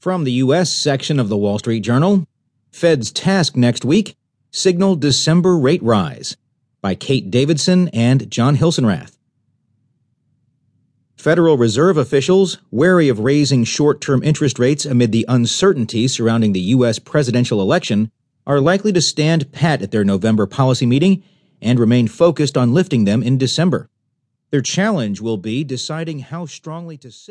From the U.S. section of the Wall Street Journal, Fed's task next week signal December rate rise by Kate Davidson and Jon Hilsenrath. Federal Reserve officials, wary of raising short term interest rates amid the uncertainty surrounding the U.S. presidential election, are likely to stand pat at their November policy meeting and remain focused on lifting them in December. Their challenge will be deciding how strongly to signal.